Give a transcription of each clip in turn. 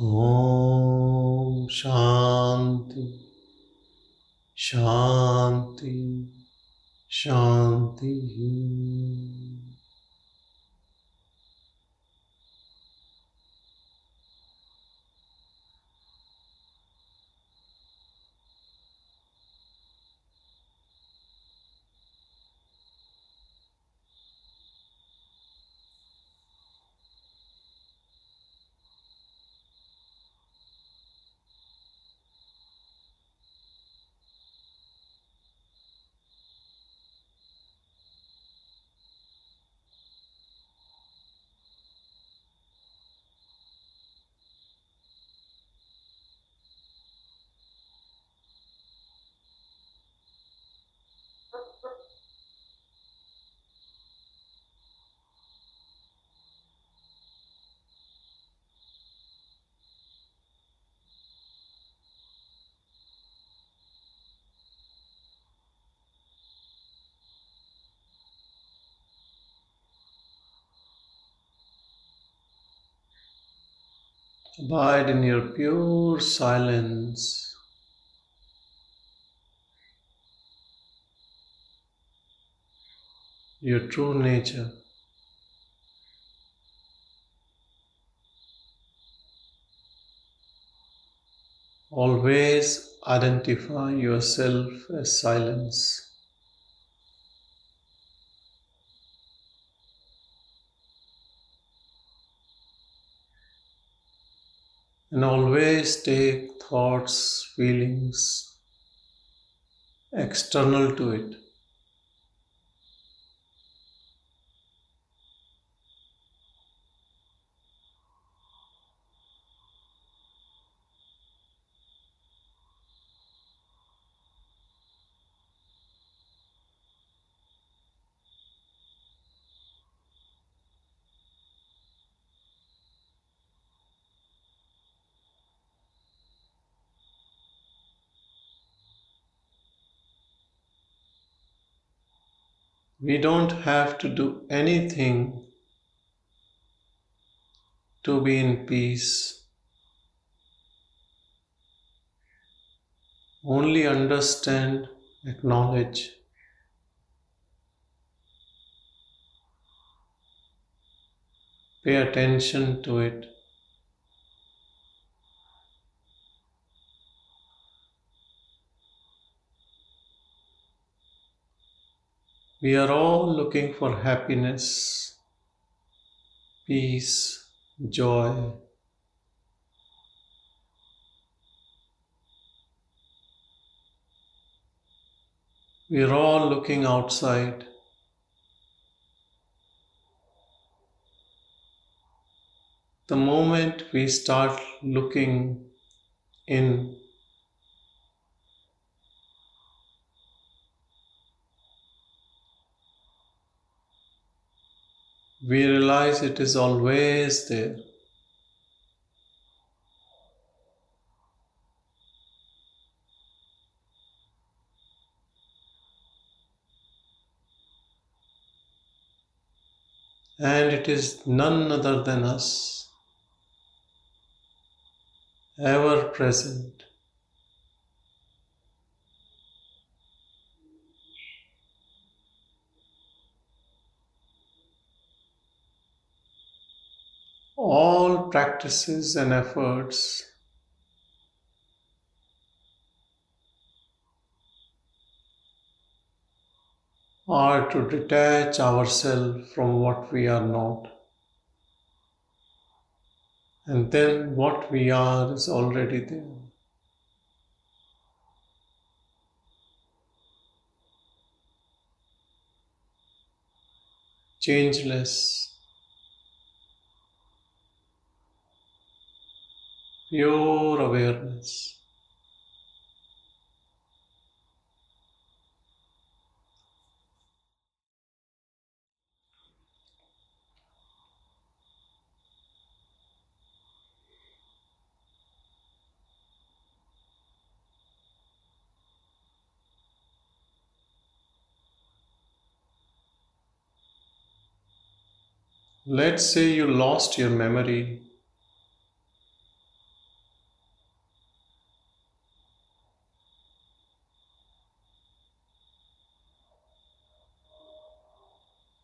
Om Shanti Shanti Shanti he. Abide in your pure silence. Your true nature. Always identify yourself as silence. And always take thoughts, feelings external to it. We don't have to do anything to be in peace. Only understand, acknowledge. Pay attention to it. We are all looking for happiness, peace, joy. We are all looking outside. The moment we start looking in, we realize it is always there. And it is none other than us, ever present. All practices and efforts are to detach ourselves from what we are not. And then what we are is already there. Changeless. Pure awareness. Let's say you lost your memory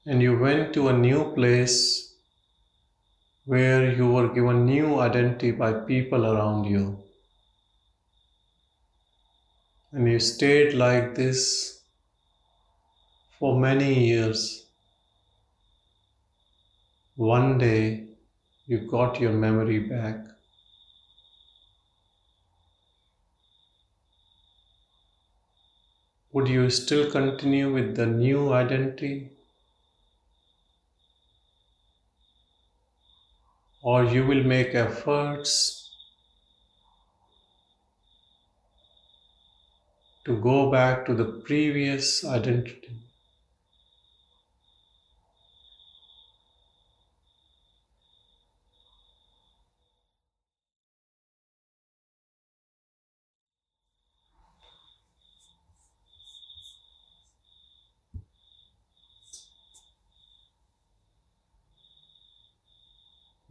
and you went to a new place where you were given new identity by people around you. And you stayed like this for many years. One day you got your memory back. Would you still continue with the new identity? Or you will make efforts to go back to the previous identity.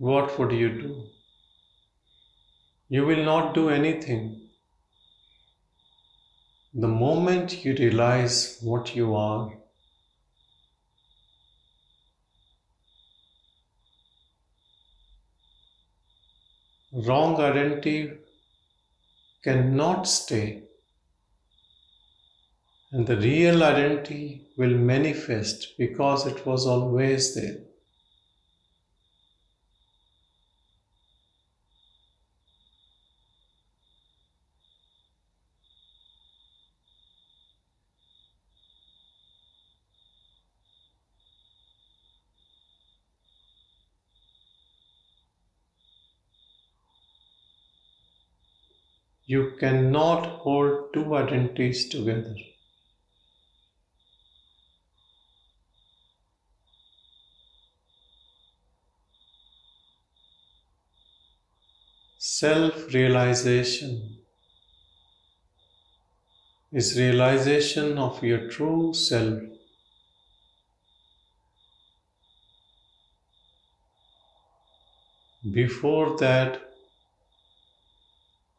What would you do? You will not do anything. The moment you realize what you are, wrong identity cannot stay, and the real identity will manifest because it was always there. You cannot hold two identities together. Self realization is realization of your true self. Before that,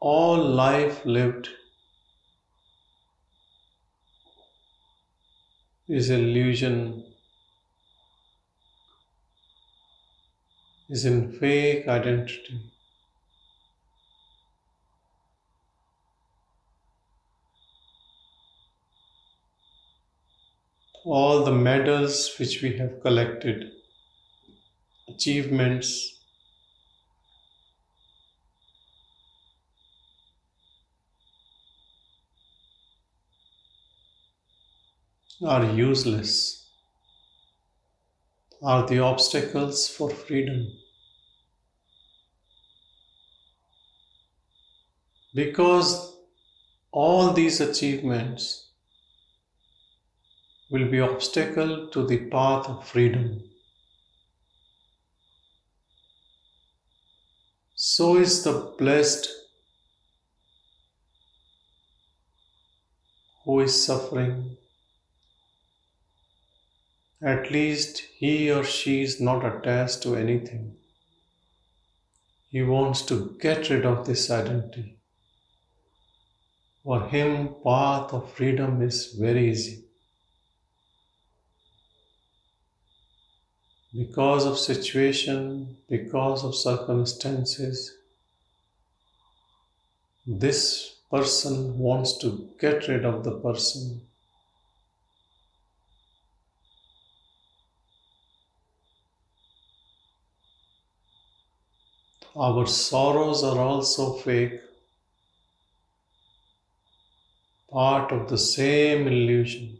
all life lived is illusion, is in fake identity. All the medals which we have collected, achievements, are useless, are the obstacles for freedom. Because all these achievements will be obstacle to the path of freedom. So is the blessed who is suffering at least he or she is not attached to anything. He wants to get rid of this identity. For him, path of freedom is very easy. Because of situation, because of circumstances, this person wants to get rid of the person Our sorrows are also fake, part of the same illusion.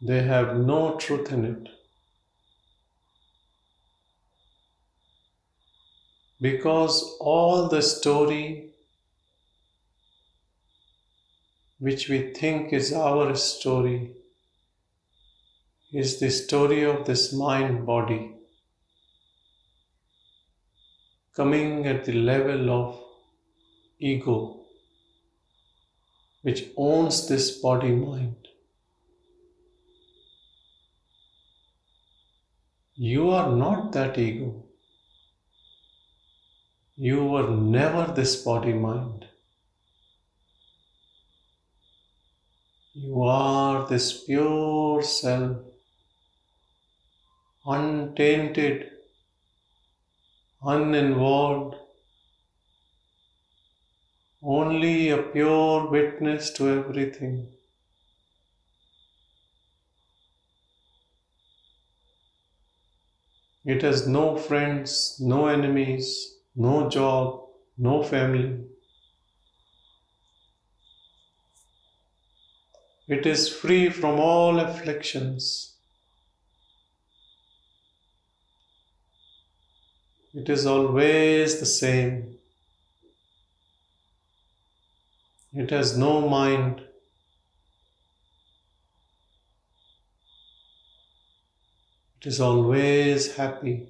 They have no truth in it. Because all the story which we think is our story is the story of this mind body coming at the level of ego, which owns this body mind. You are not that ego. You were never this body mind. You are this pure self, untainted, uninvolved, only a pure witness to everything. It has no friends, no enemies, no job, no family. It is free from all afflictions. It is always the same. It has no mind. It is always happy,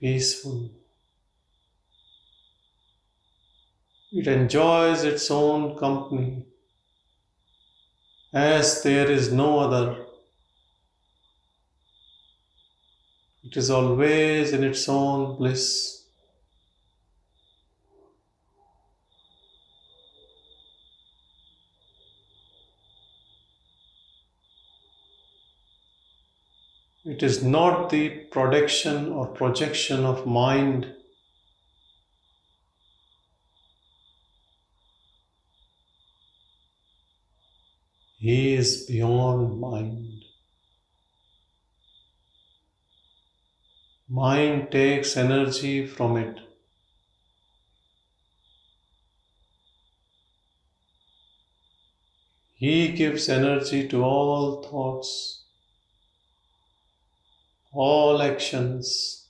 peaceful. It enjoys its own company as there is no other. It is always in its own bliss. It is not the production or projection of mind. He is beyond mind. Mind takes energy from it. He gives energy to all thoughts all actions,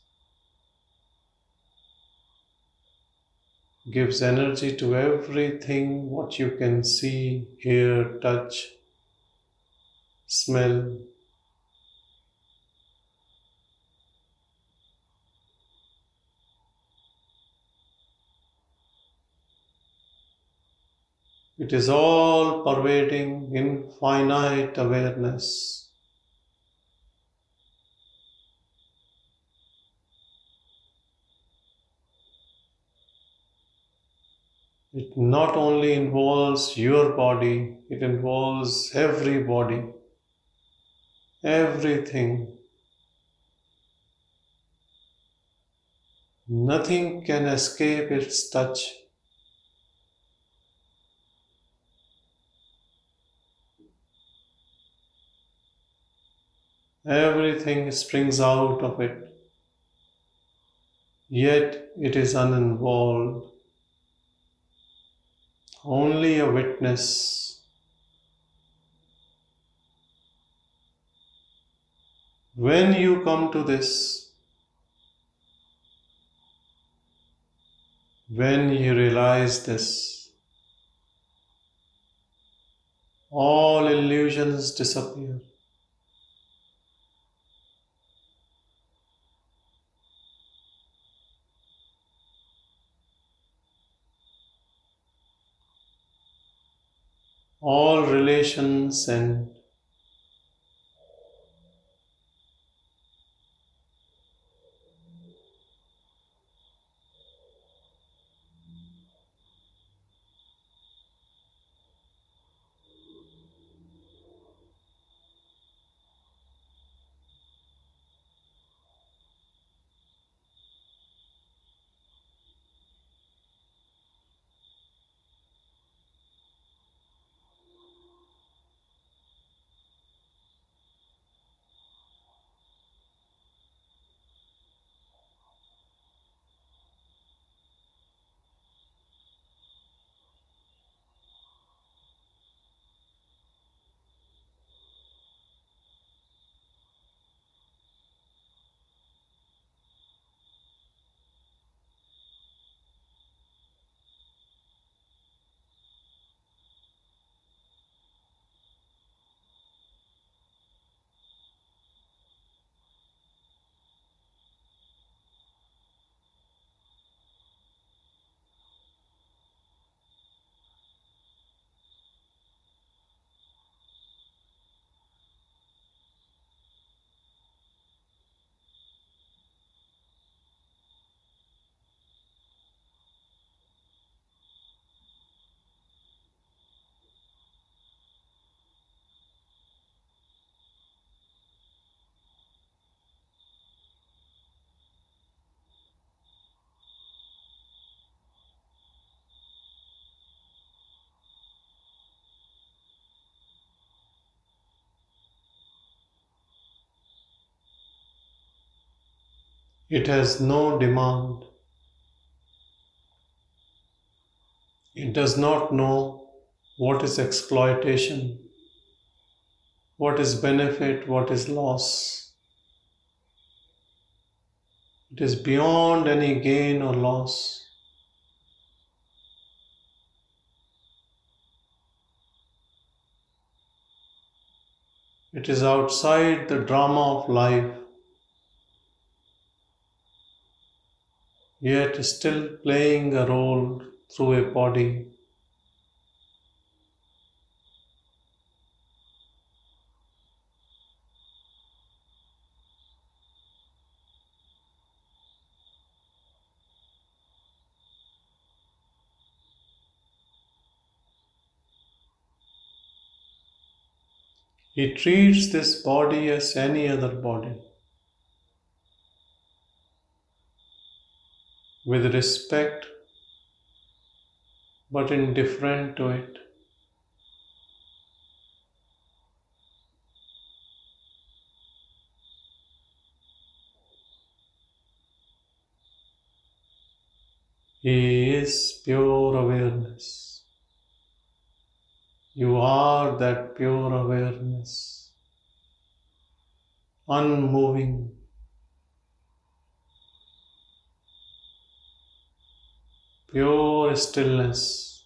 gives energy to everything what you can see, hear, touch, smell. It is all pervading infinite awareness. It not only involves your body, it involves every body, everything. Nothing can escape its touch. Everything springs out of it, yet it is uninvolved only a witness. When you come to this, when you realize this, all illusions disappear. All relations and It has no demand. It does not know what is exploitation, what is benefit, what is loss. It is beyond any gain or loss. It is outside the drama of life, yet still playing a role through a body. He treats this body as any other body. With respect, but indifferent to it. He is pure awareness. You are that pure awareness, unmoving. Pure stillness.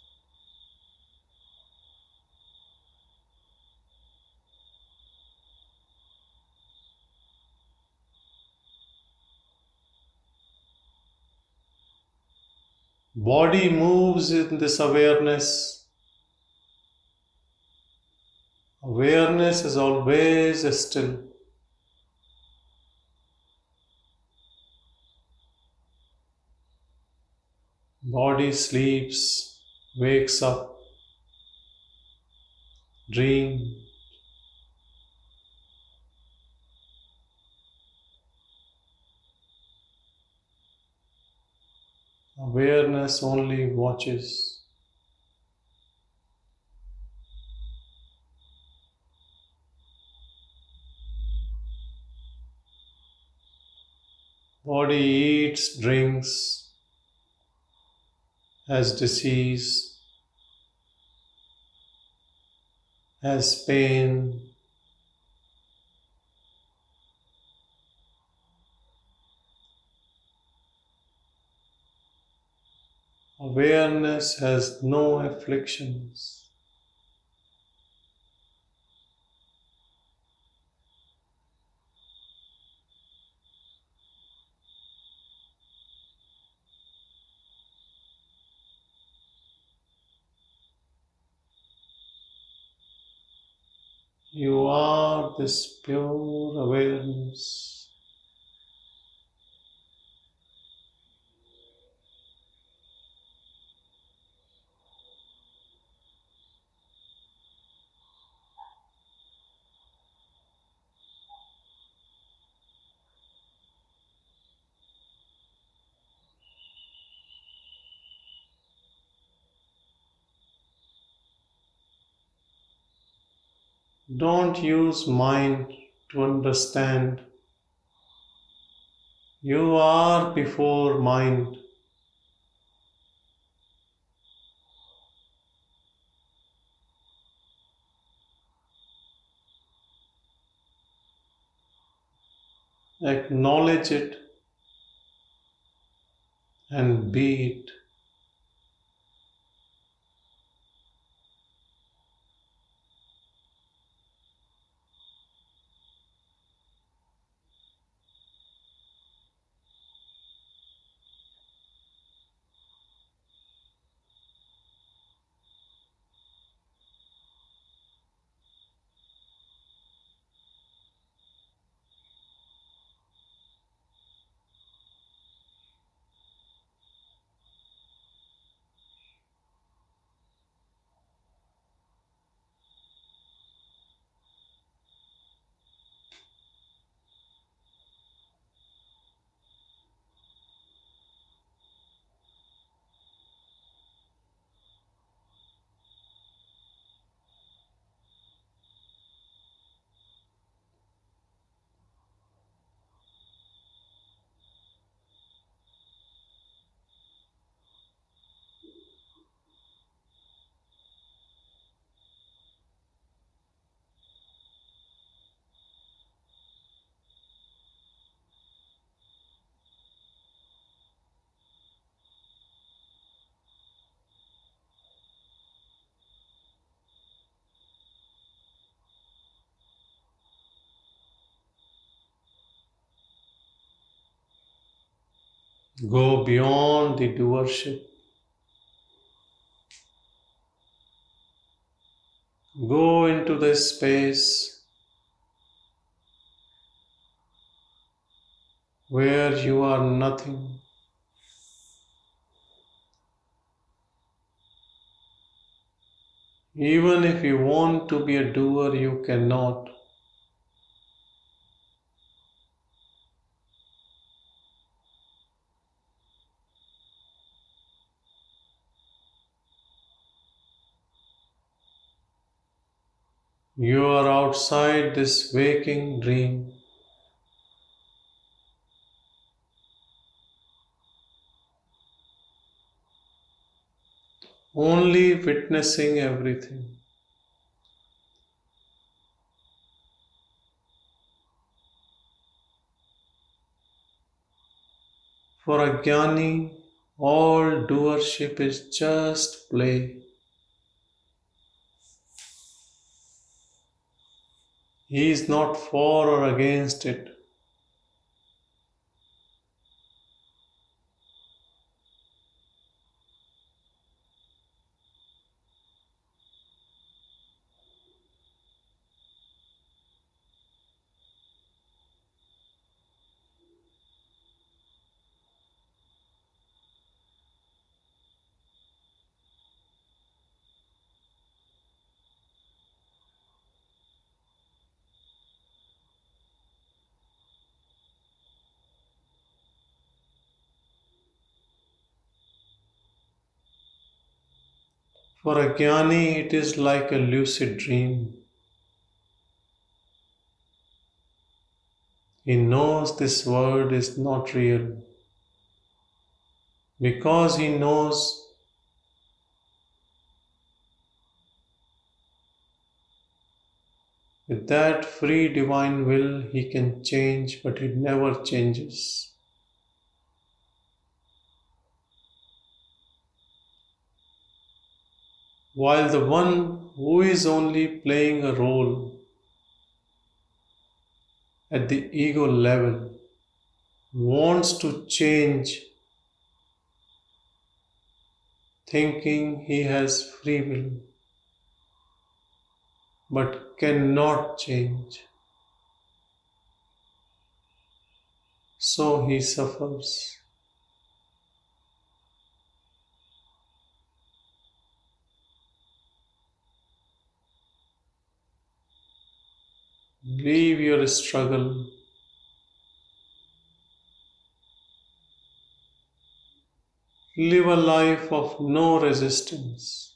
Body moves in this awareness Awareness is always still. Body sleeps, wakes up, dream. Awareness only watches. Body eats, drinks, has disease, has pain, Awareness has no afflictions. You are this pure awareness. Don't use mind to understand. You are before mind. Acknowledge it and be it. Go beyond the doership. Go into the space where you are nothing. Even if you want to be a doer, you cannot. You are outside this waking dream. Only witnessing everything. For a jnani, all doership is just play. He is not for or against it. For a jnani, it is like a lucid dream. He knows this world is not real because he knows with that free divine will he can change, but he never changes. While the one who is only playing a role at the ego level wants to change, thinking he has free will, but cannot change. So he suffers. Leave your struggle. Live a life of no resistance.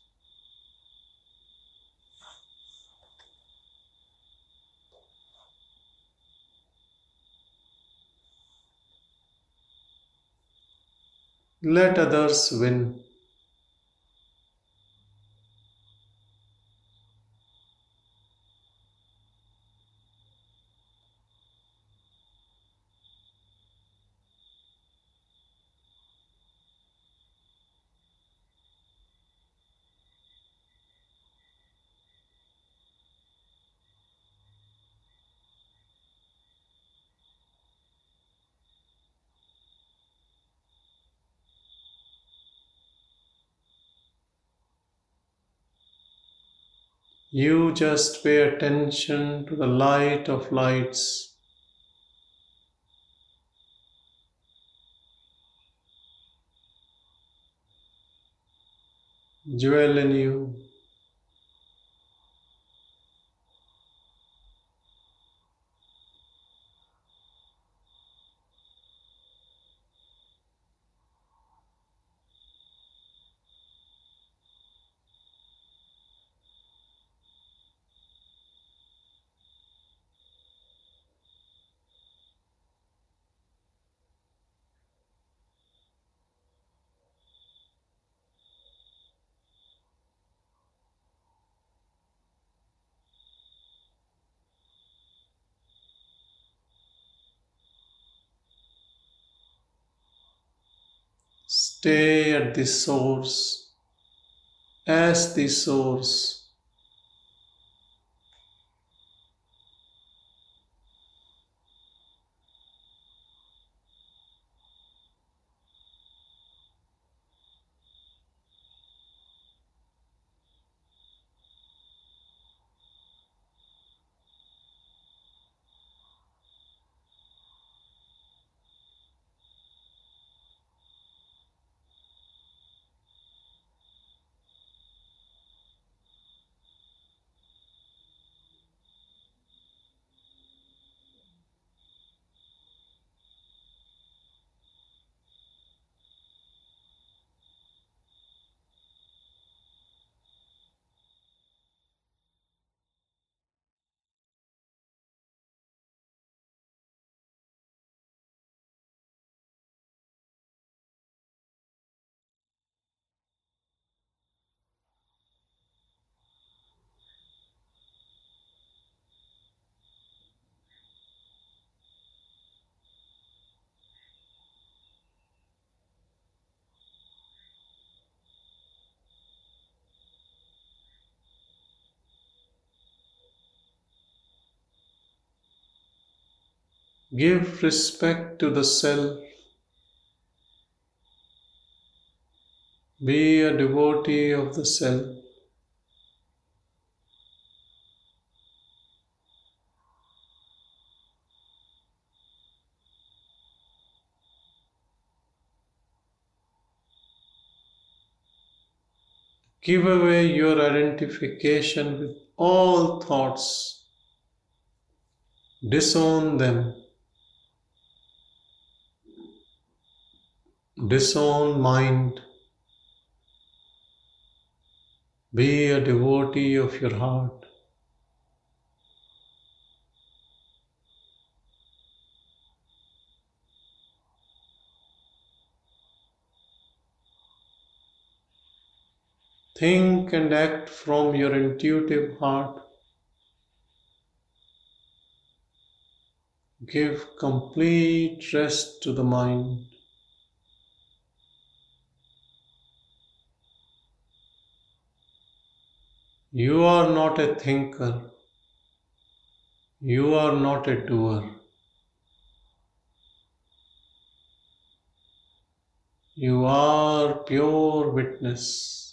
Let others win. You just pay attention to the light of lights. Dwell in you. Stay at the source as the source. Give respect to the self. Be a devotee of the self. Give away your identification with all thoughts. Disown them. Disown mind. Be a devotee of your heart. Think and act from your intuitive heart. Give complete rest to the mind. You are not a thinker. You are not a doer. You are pure witness.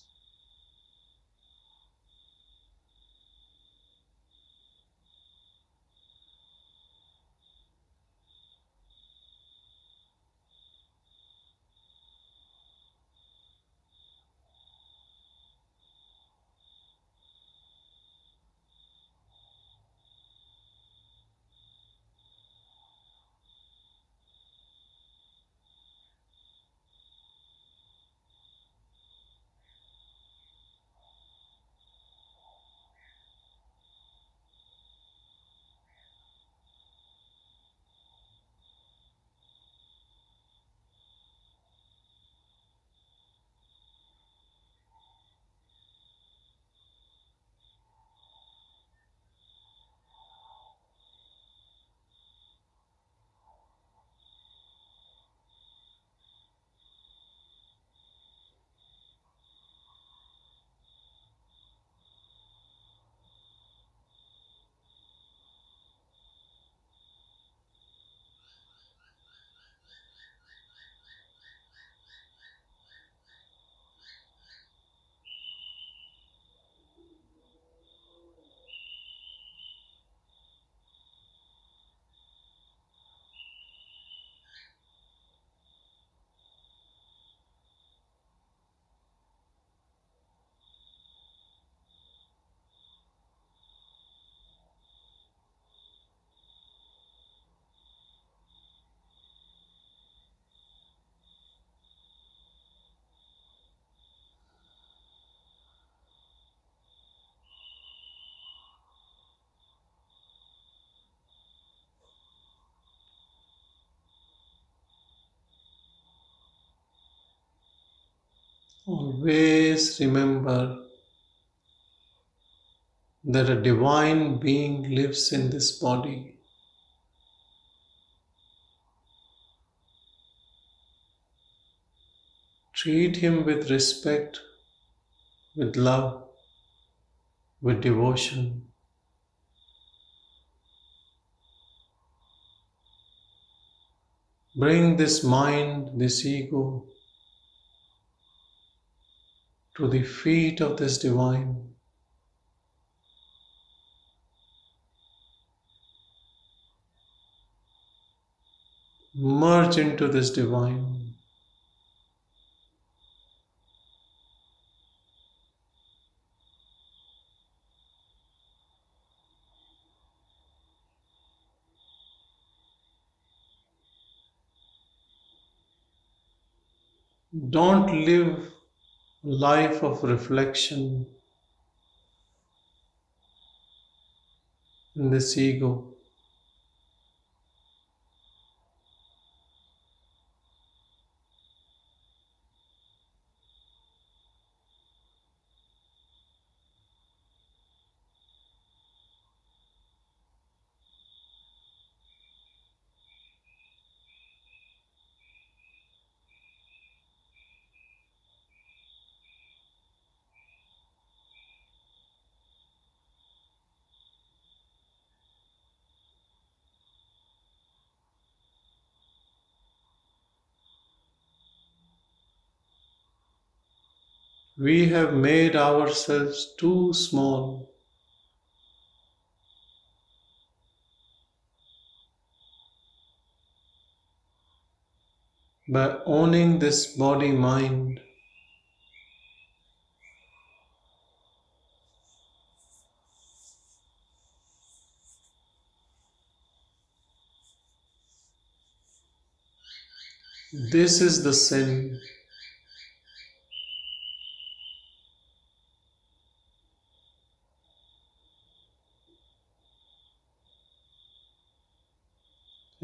Always remember that a divine being lives in this body. Treat him with respect, with love, with devotion. Bring this mind, this ego, to the feet of this divine. Merge into this divine. Don't live life of reflection in this ego. We have made ourselves too small. By owning this body mind, this is the sin.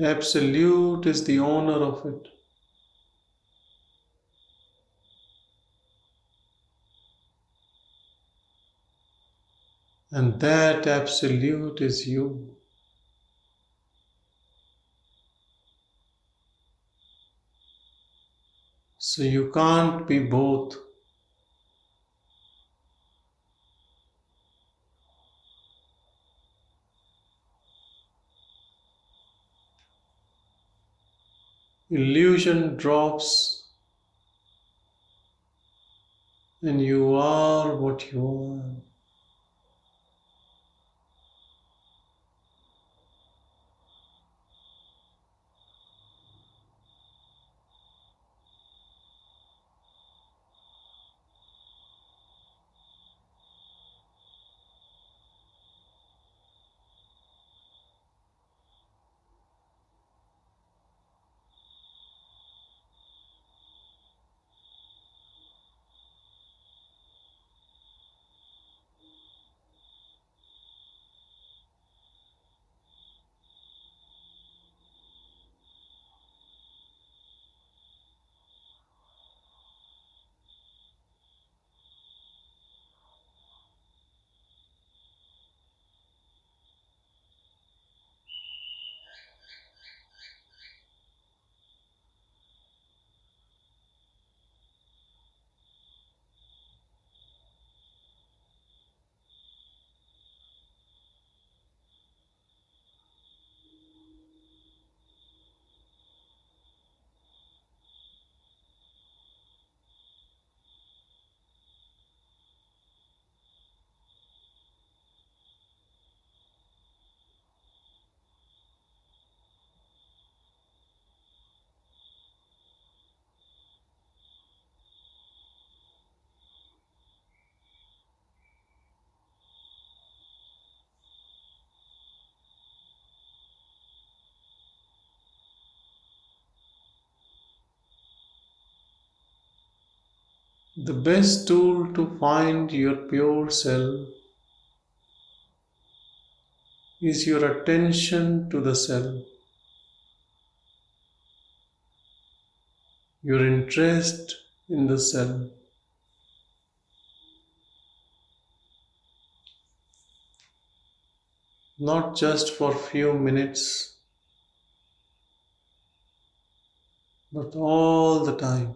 Absolute is the owner of it. And that absolute is you. So you can't be both. Illusion drops and you are what you are. The best tool to find your pure self is your attention to the self, your interest in the self. Not just for few minutes, but all the time.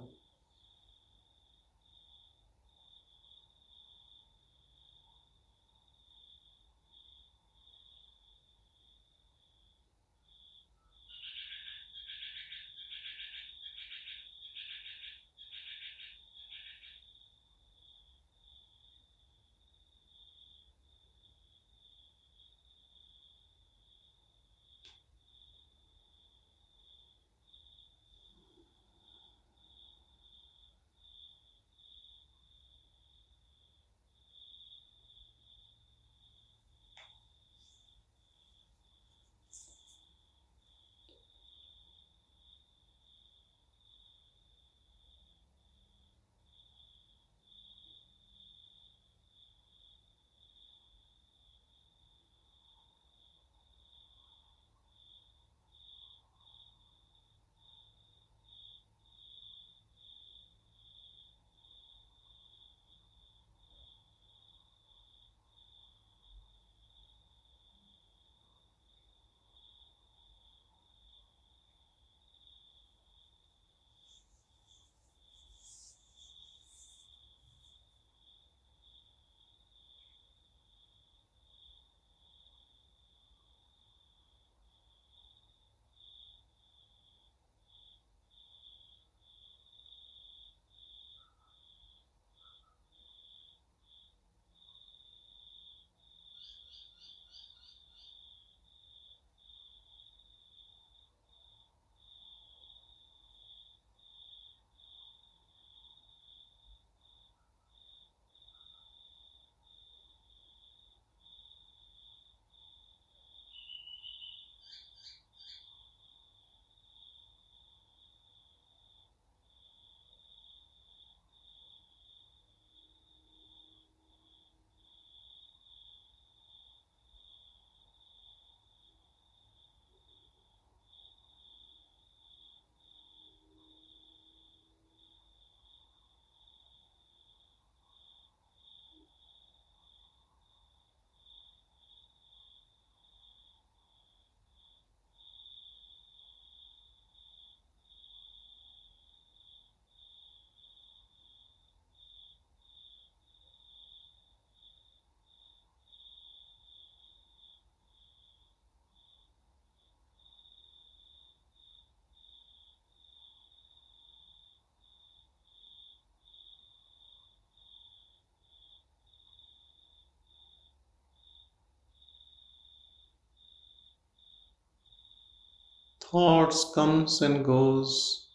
Thoughts comes and goes,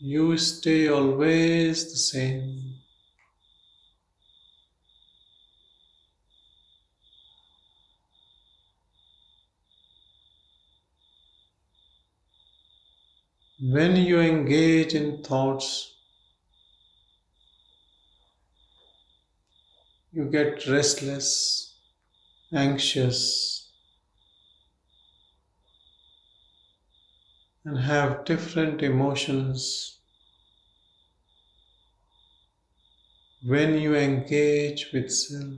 you stay always the same. When you engage in thoughts, you get restless, anxious, and have different emotions. When you engage with self,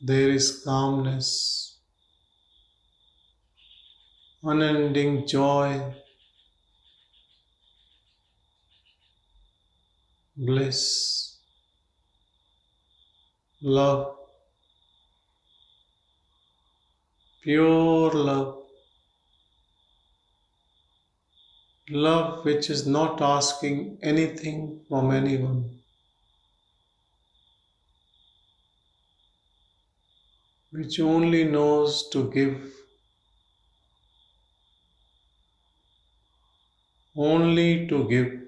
there is calmness, unending joy, bliss, love, pure love, love which is not asking anything from anyone. Which only knows to give, only to give.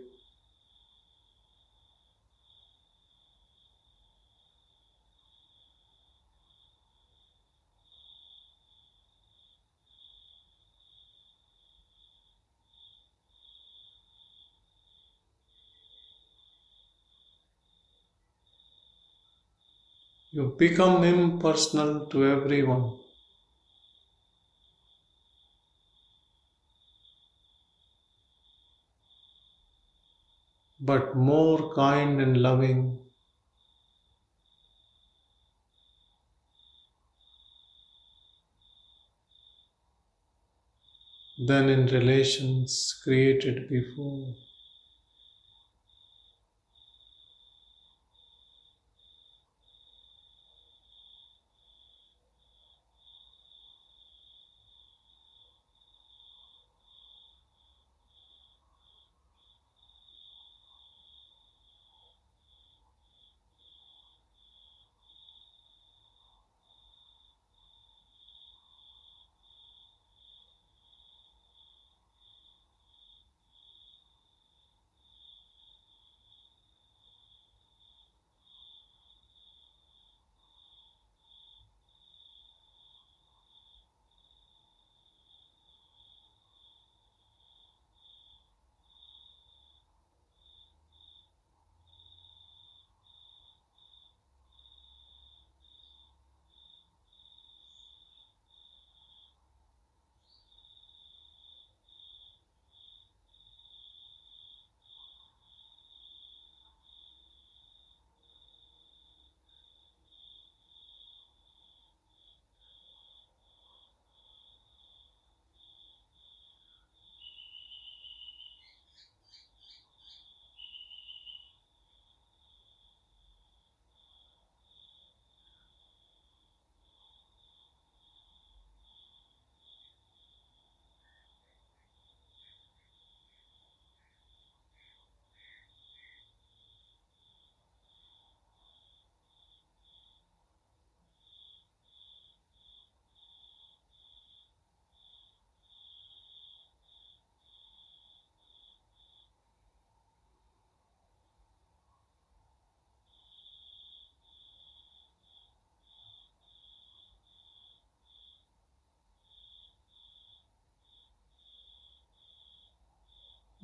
Become impersonal to everyone. But more kind and loving. Than in relations created before.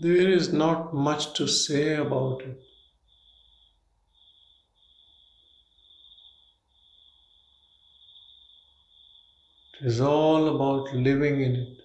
There is not much to say about it. It is all about living in it.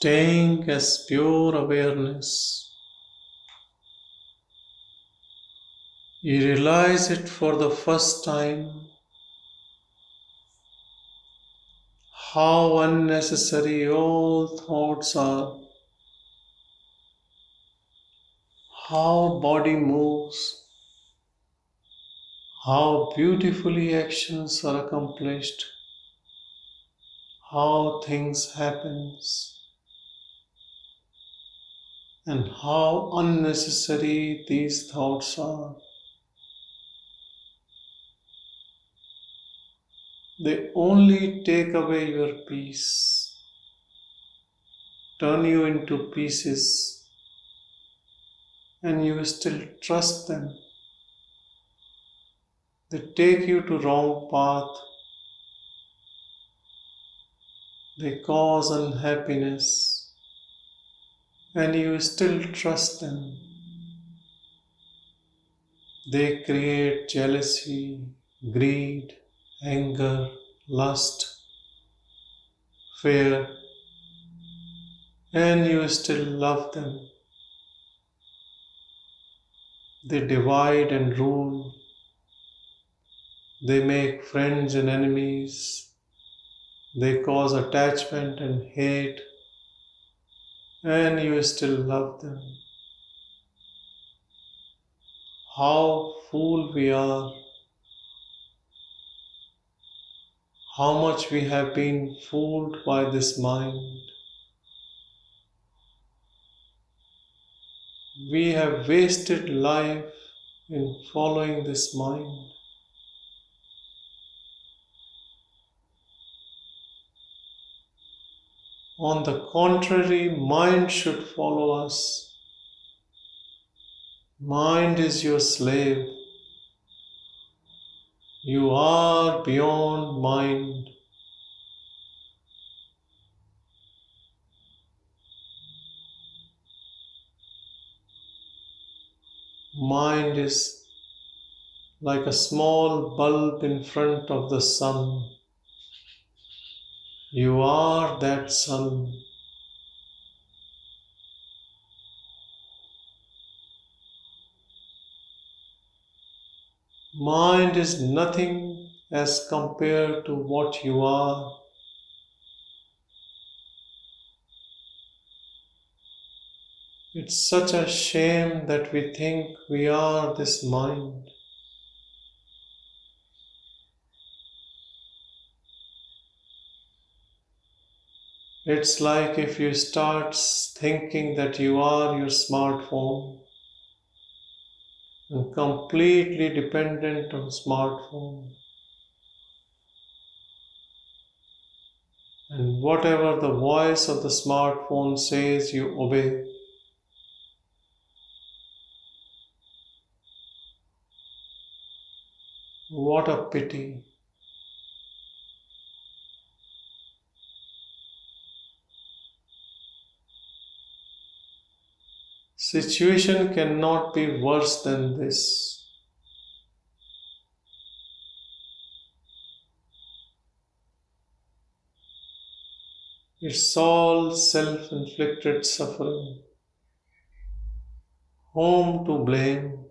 Staying as pure awareness. You realize it for the first time. How unnecessary all thoughts are, how body moves, how beautifully actions are accomplished, how things happens and how unnecessary these thoughts are. They only take away your peace, turn you into pieces, and you still trust them. They take you to wrong path. They cause unhappiness, and you still trust them. They create jealousy, greed, anger, lust, fear, and you still love them. They divide and rule. They make friends and enemies. They cause attachment and hate, and you still love them. How fool we are how much we have been fooled by this mind. We have wasted life in following this mind. On the contrary, mind should follow us. Mind is your slave. You are beyond mind. Mind is like a small bulb in front of the sun. You are that sun. Mind is nothing as compared to what you are. It's such a shame that we think we are this mind. It's like if you start thinking that you are your smartphone and completely dependent on smartphone. And whatever the voice of the smartphone says, you obey. What a pity. Situation cannot be worse than this. It's all self inflicted suffering. Whom to blame?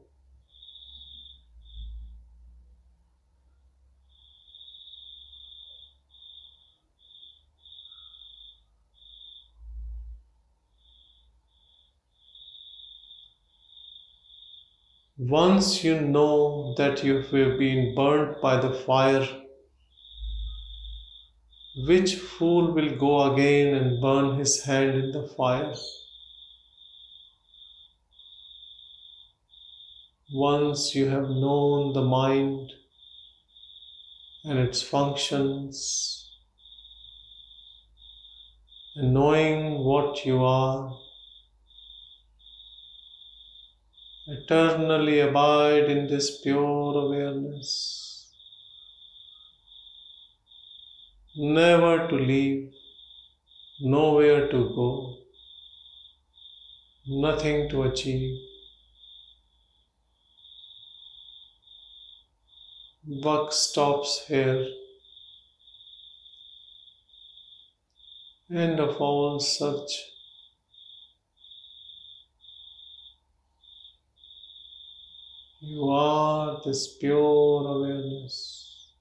Once you know that you have been burnt by the fire, which fool will go again and burn his hand in the fire? Once you have known the mind and its functions, and knowing what you are, eternally abide in this pure awareness. Never to leave, nowhere to go, nothing to achieve. Buck stops here. end of all such. You are this pure awareness.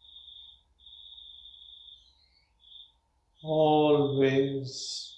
Always.